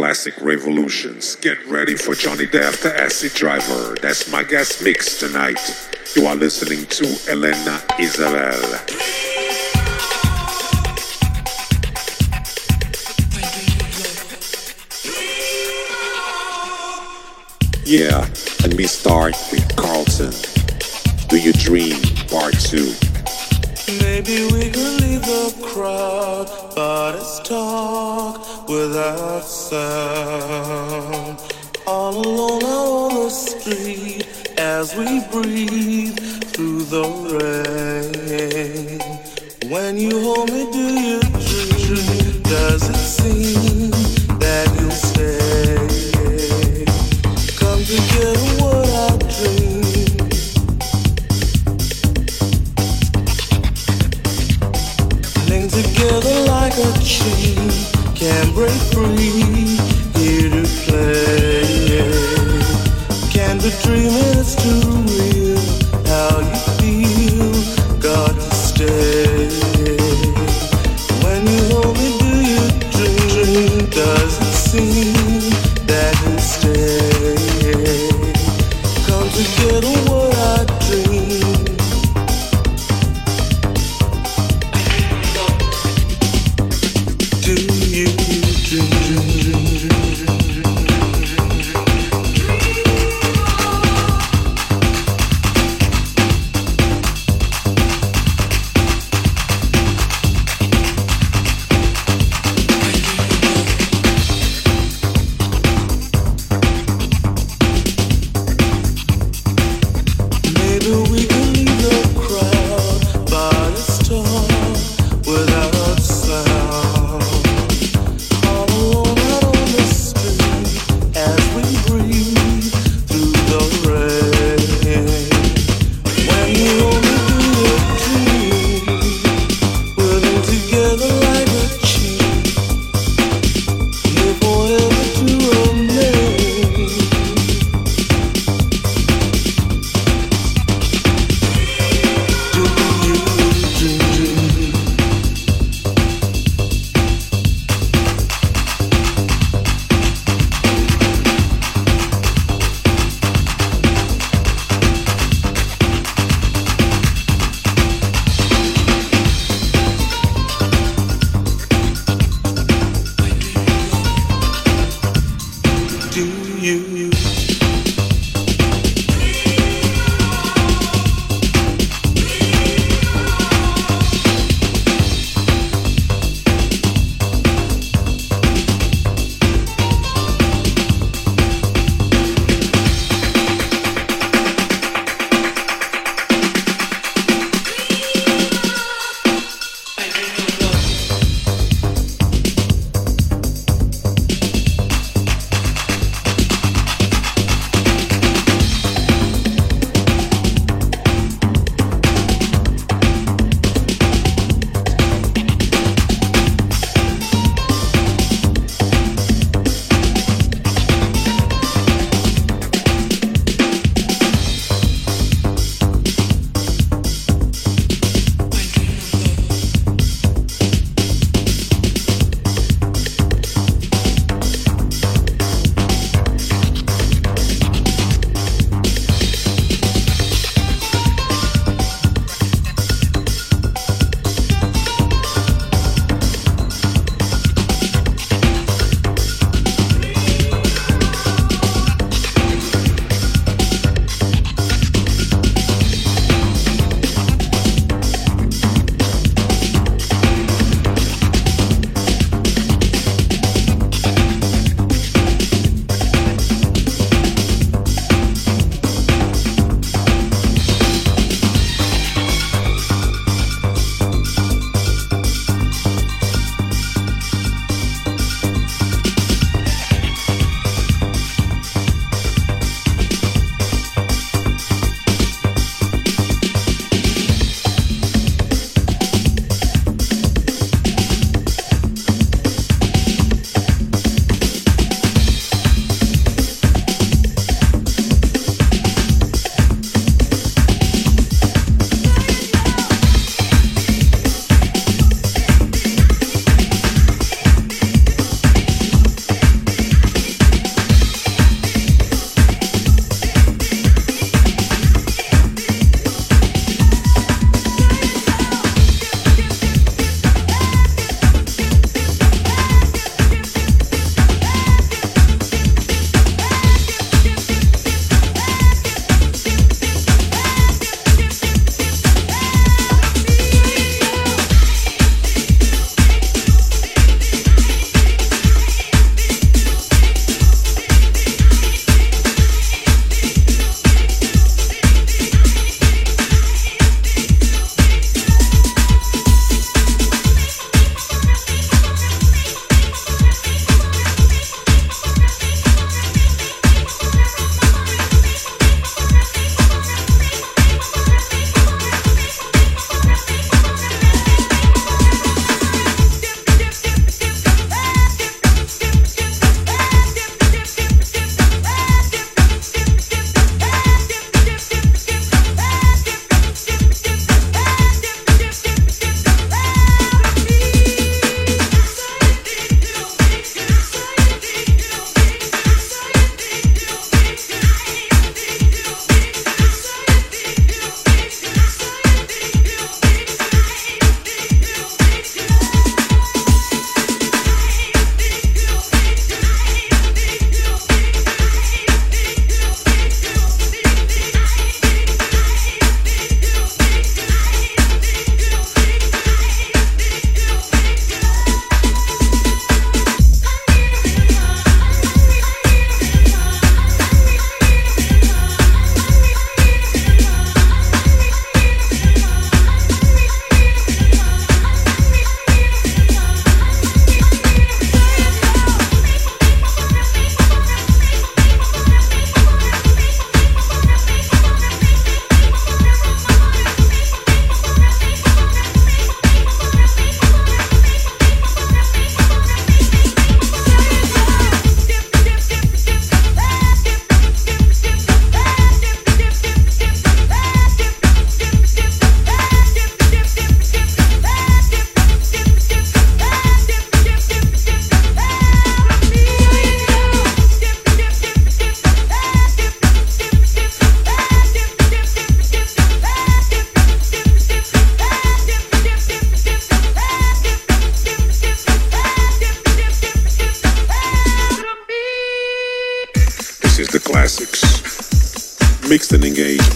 classic Raveolutions. Get ready for Johnny Def, the acid driver. That's my guest mix tonight. You are listening to Elena Isabel. Yeah, let me start with Carlton. Do you dream? Part 2. Maybe we could leave the crowd, but it's talk without sound. All alone out on the street as we breathe through the rain. When you hold me, do you dream? Does it seem break free. Here to play, can't be dreaming, it's too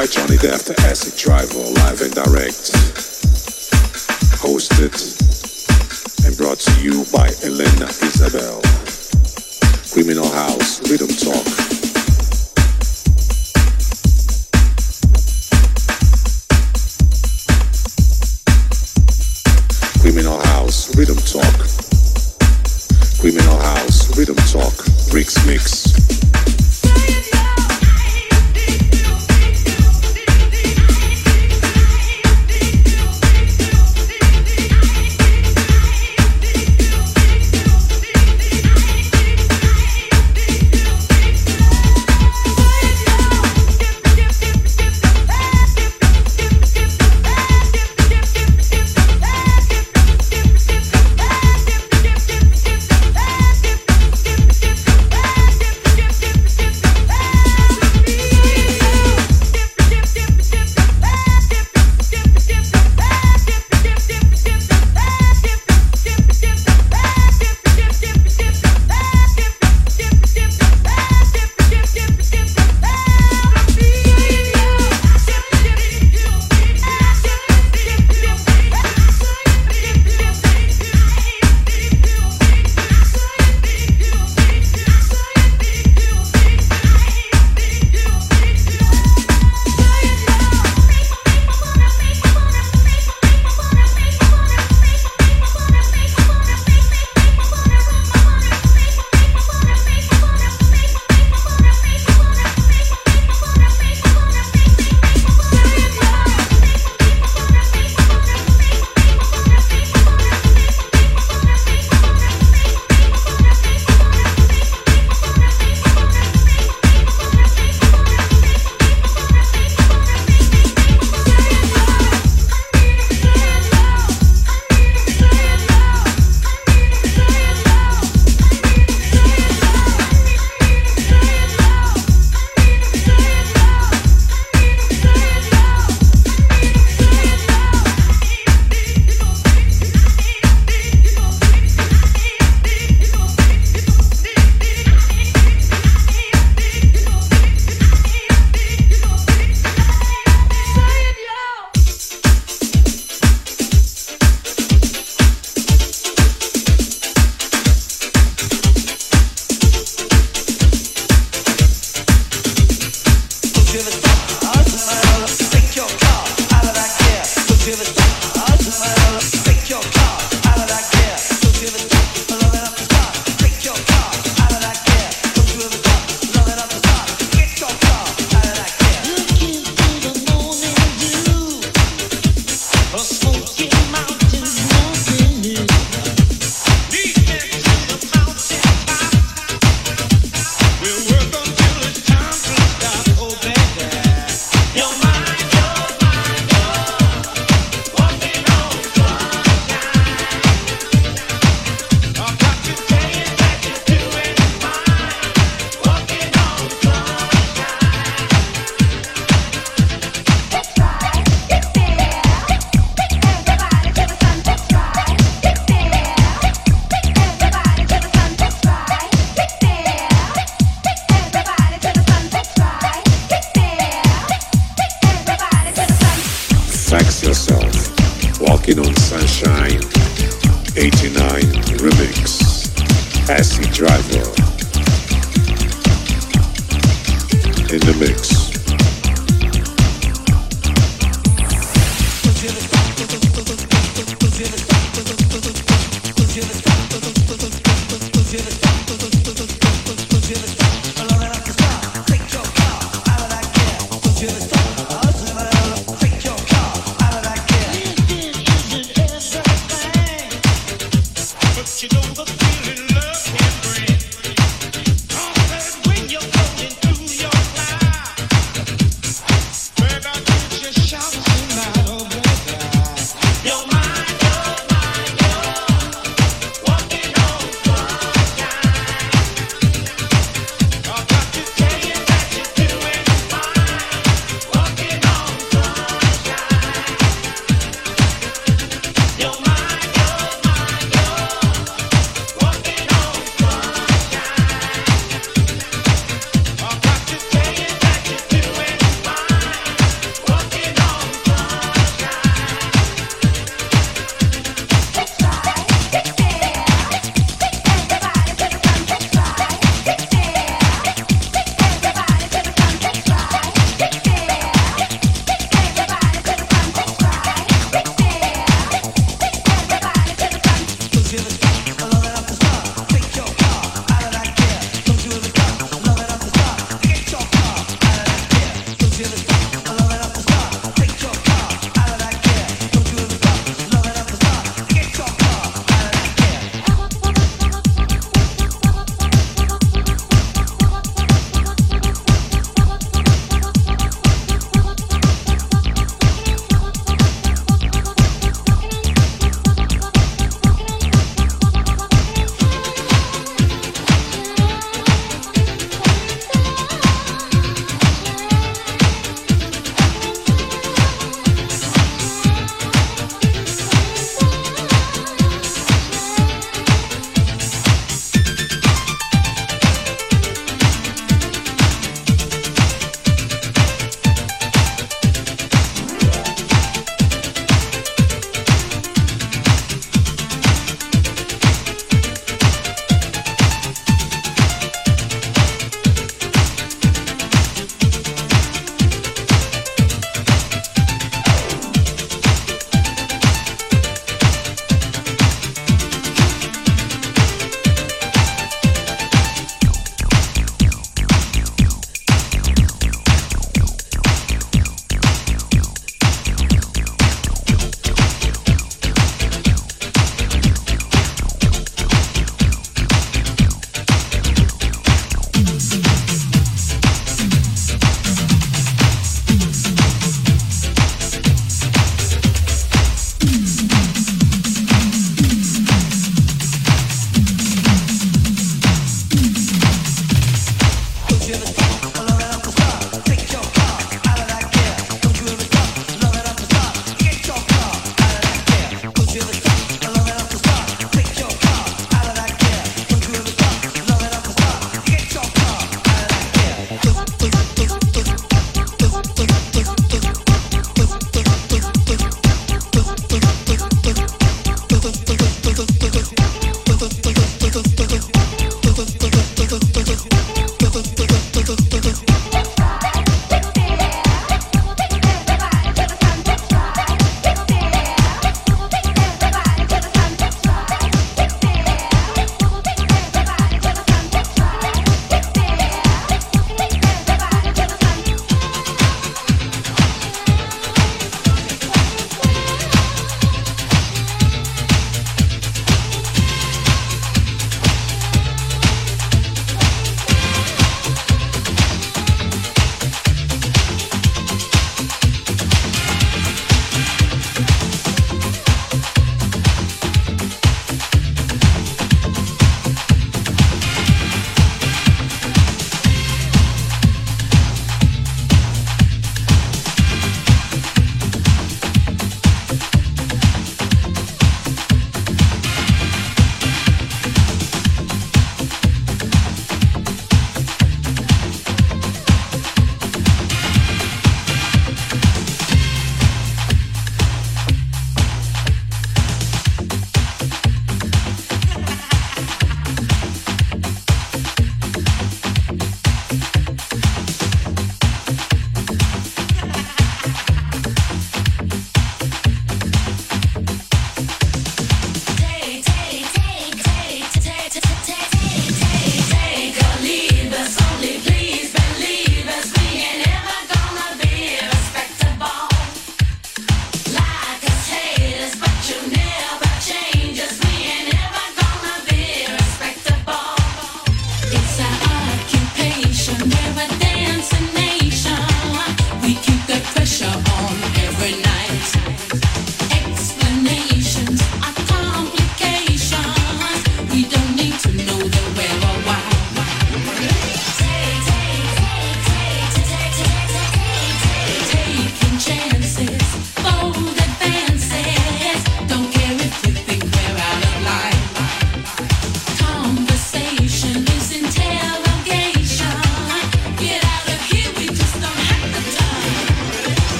by Johnny Def, the Acid Driver, live and direct. Hosted and brought to you by Elena Isabel. Criminal House, Rhythm Talk. Criminal House, Rhythm Talk. Criminal House, Rhythm Talk, Bricks Mix.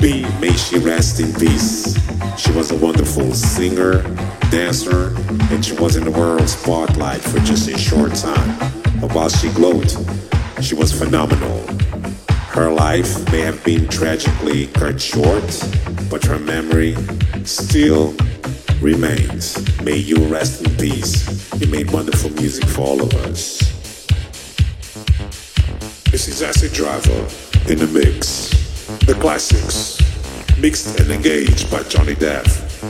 May she rest in peace. She was a wonderful singer, dancer, and she was in the world spotlight for just a short time. But while she glowed, she was phenomenal. Her life may have been tragically cut short, but her memory still remains. May you rest in peace. You made wonderful music for all of us. This is Acid Driver in the mix. The classics, mixed and engaged by Johnny Def.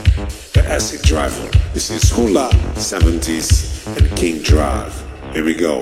The Acid Driver. This is Hula 70s and King Drive. Here we go.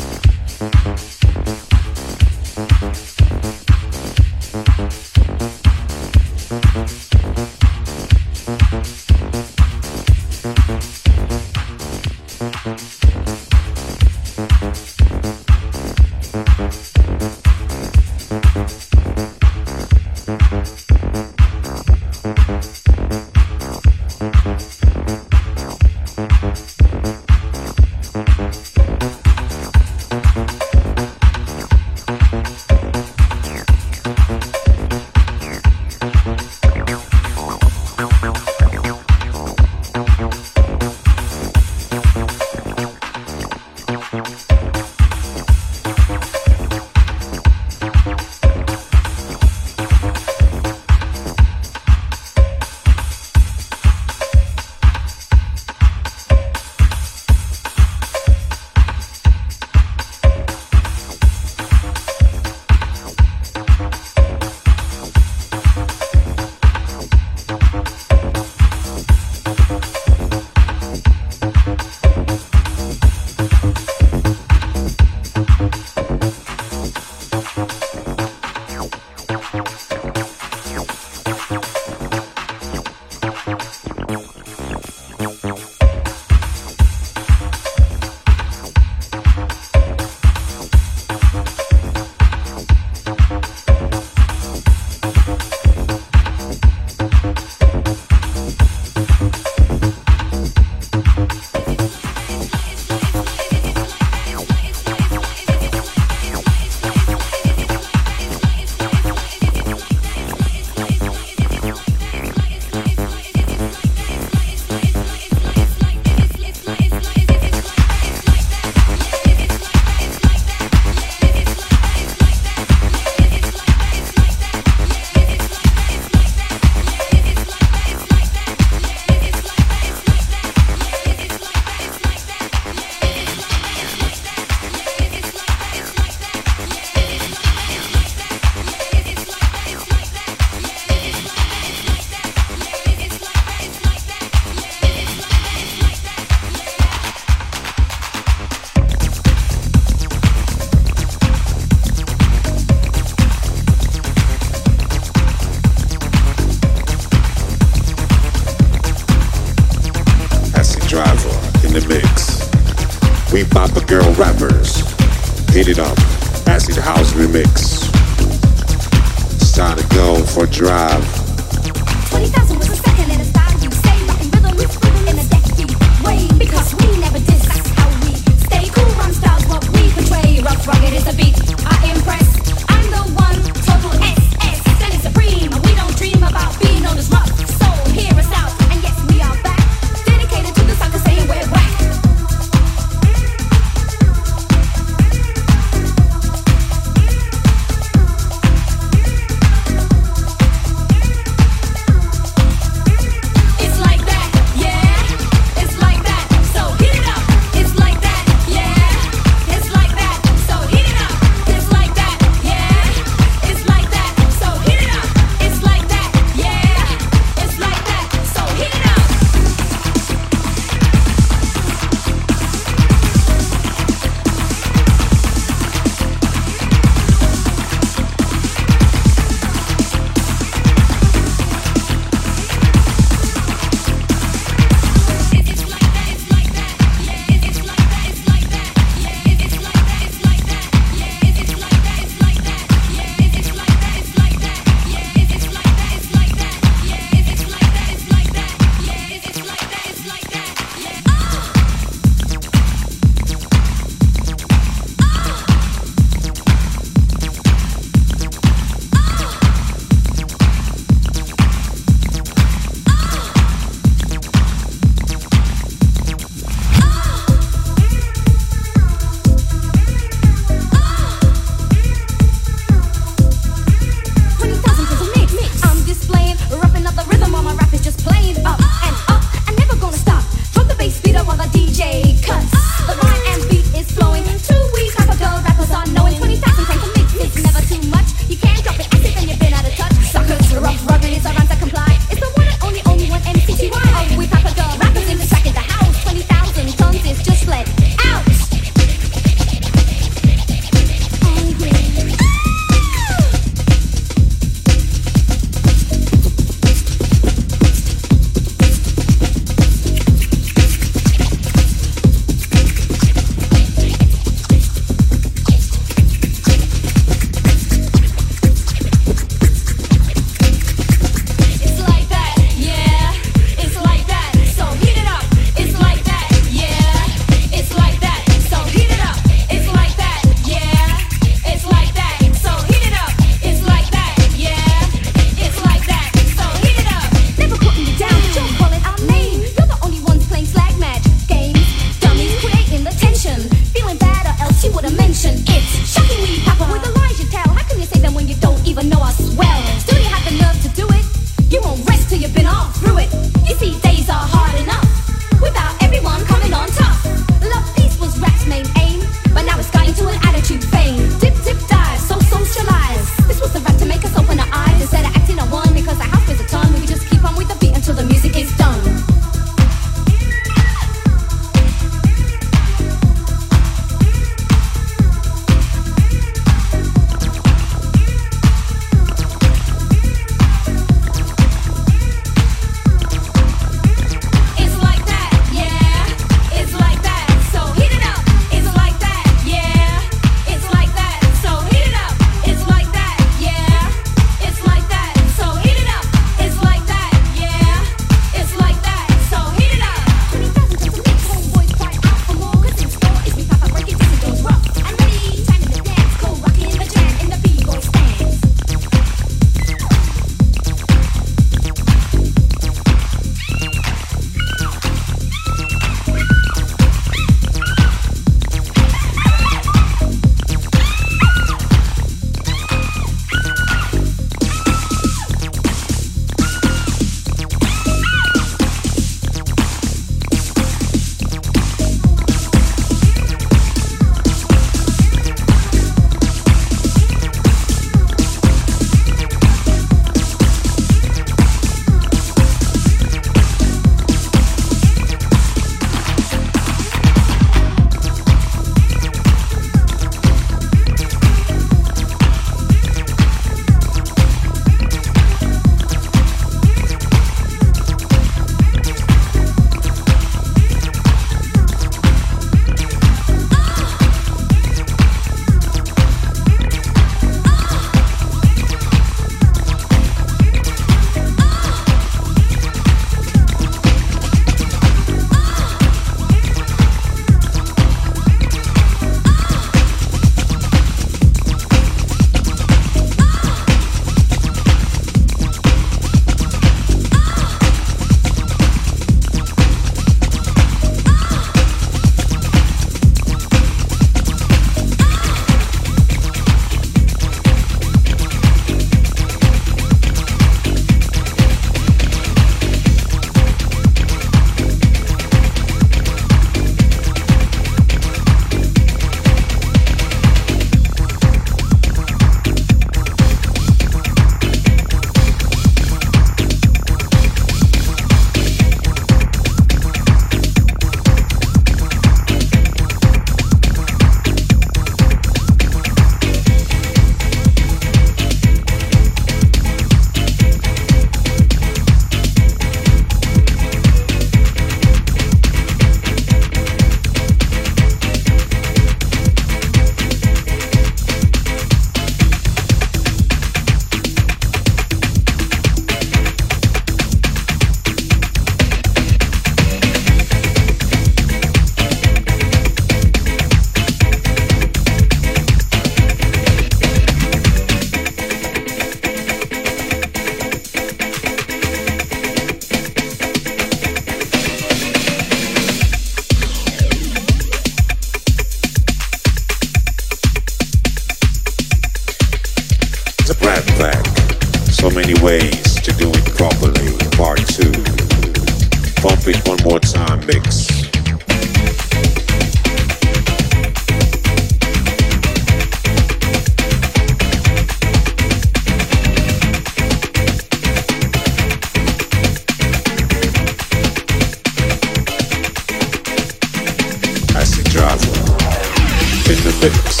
fix.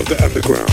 Of the underground.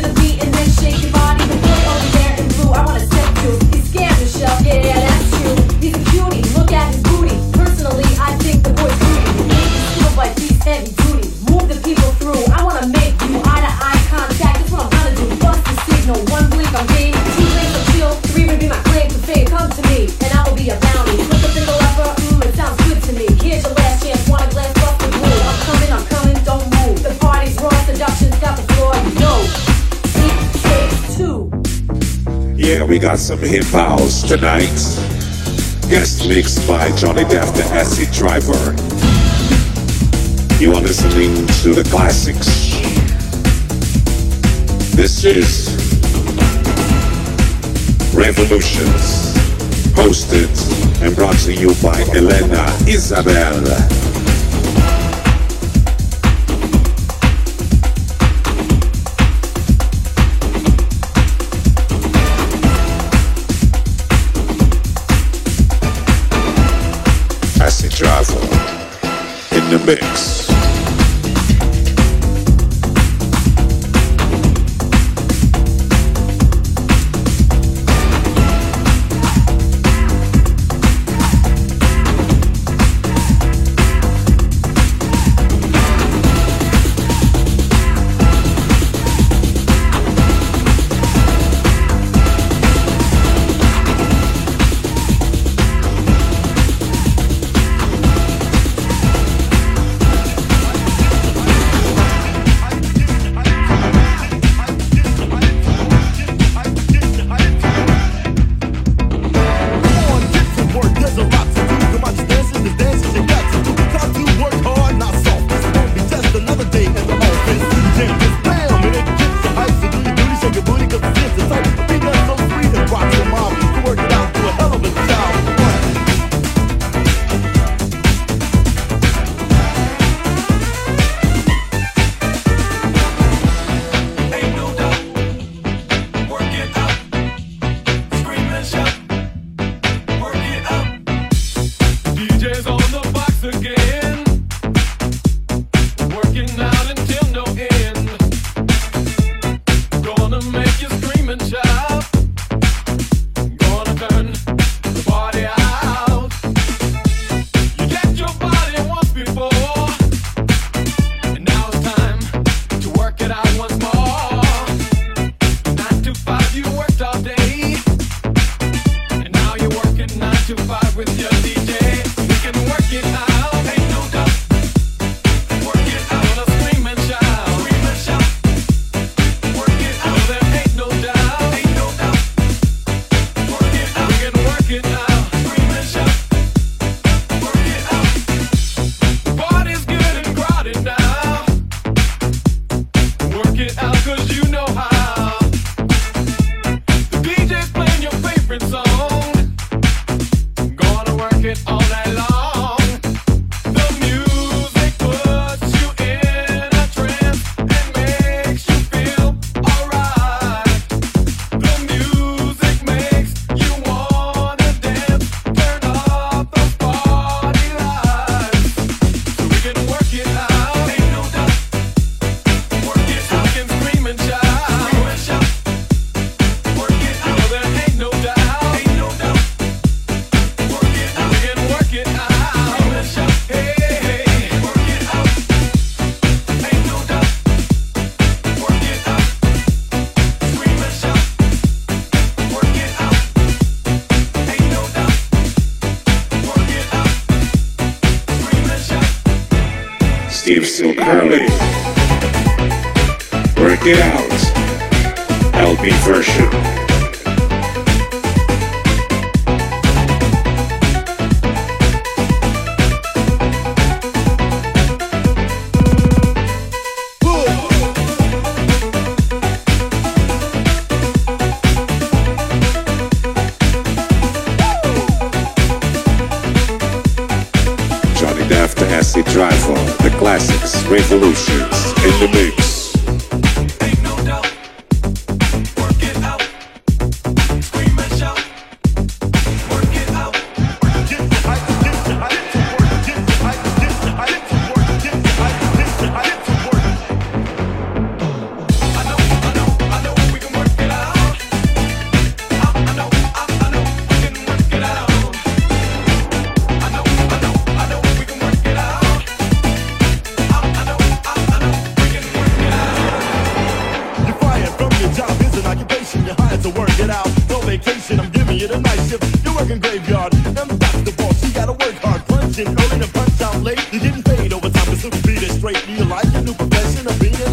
to the beat and Yeah, we got some hip house tonight. Guest mix by Johnny Def, the acid driver. You are listening to the classics. This is Raveolutions, hosted and brought to you by Elena Isabel. mix.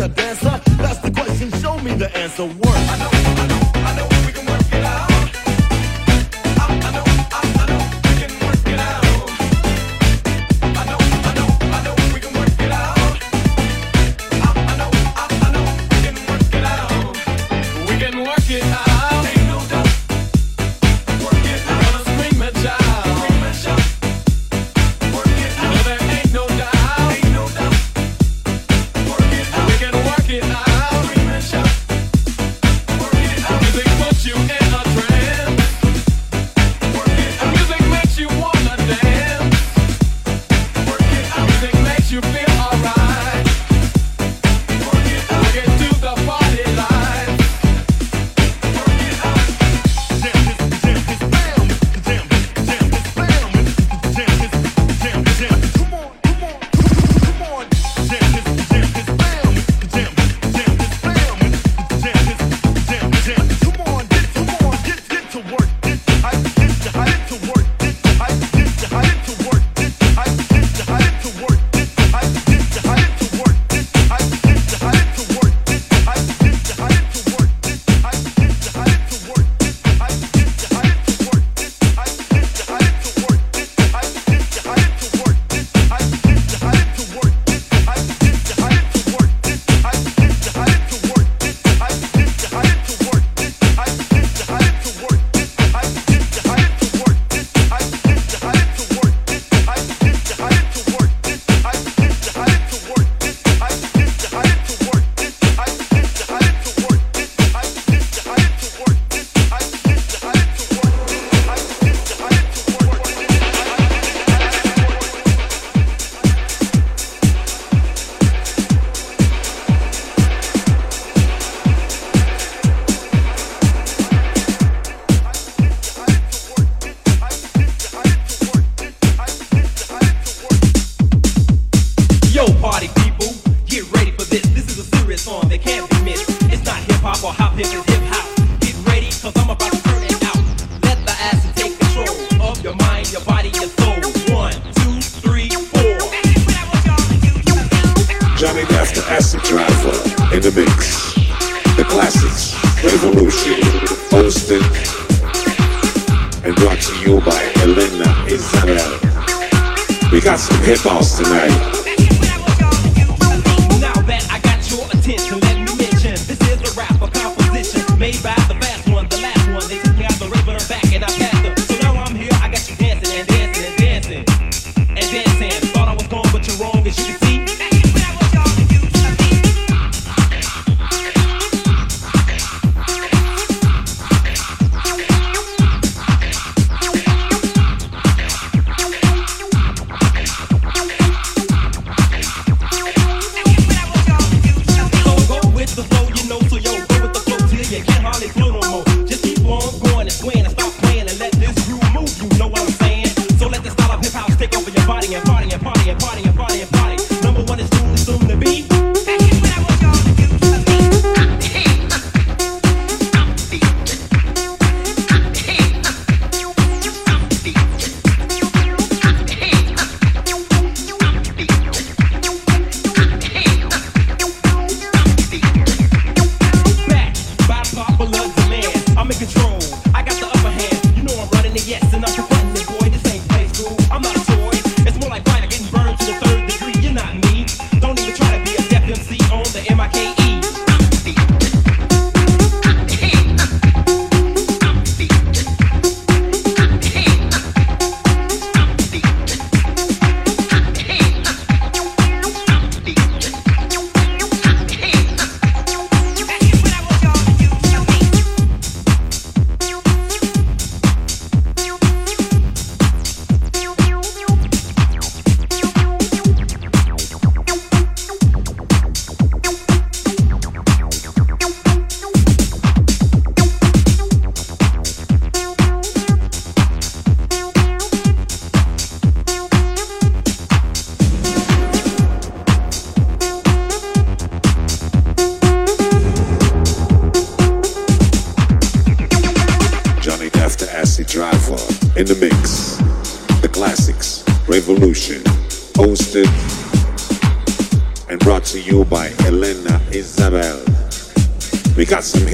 a dancer? That's the question. Show me the answer. Work.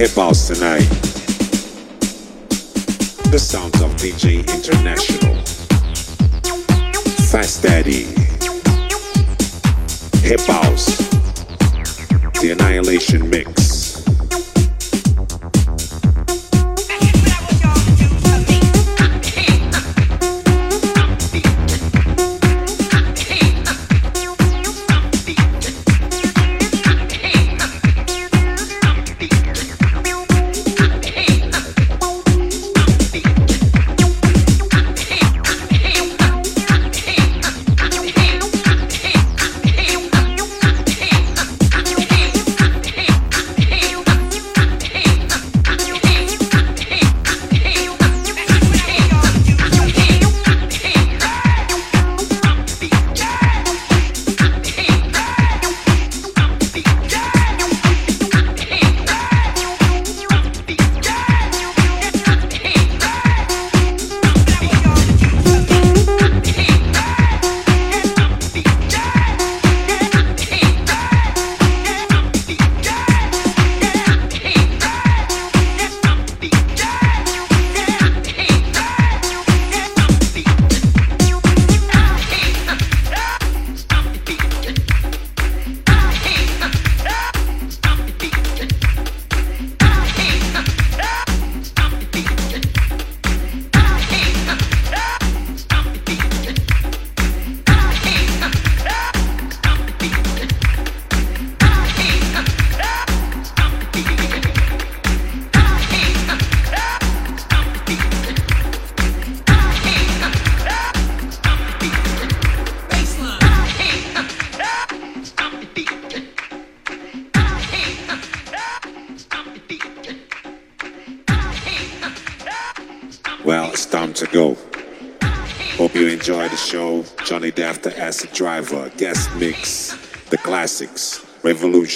hip hop.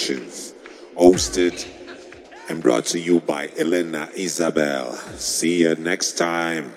Sessions, hosted and brought to you by Elena Isabel. See you next time.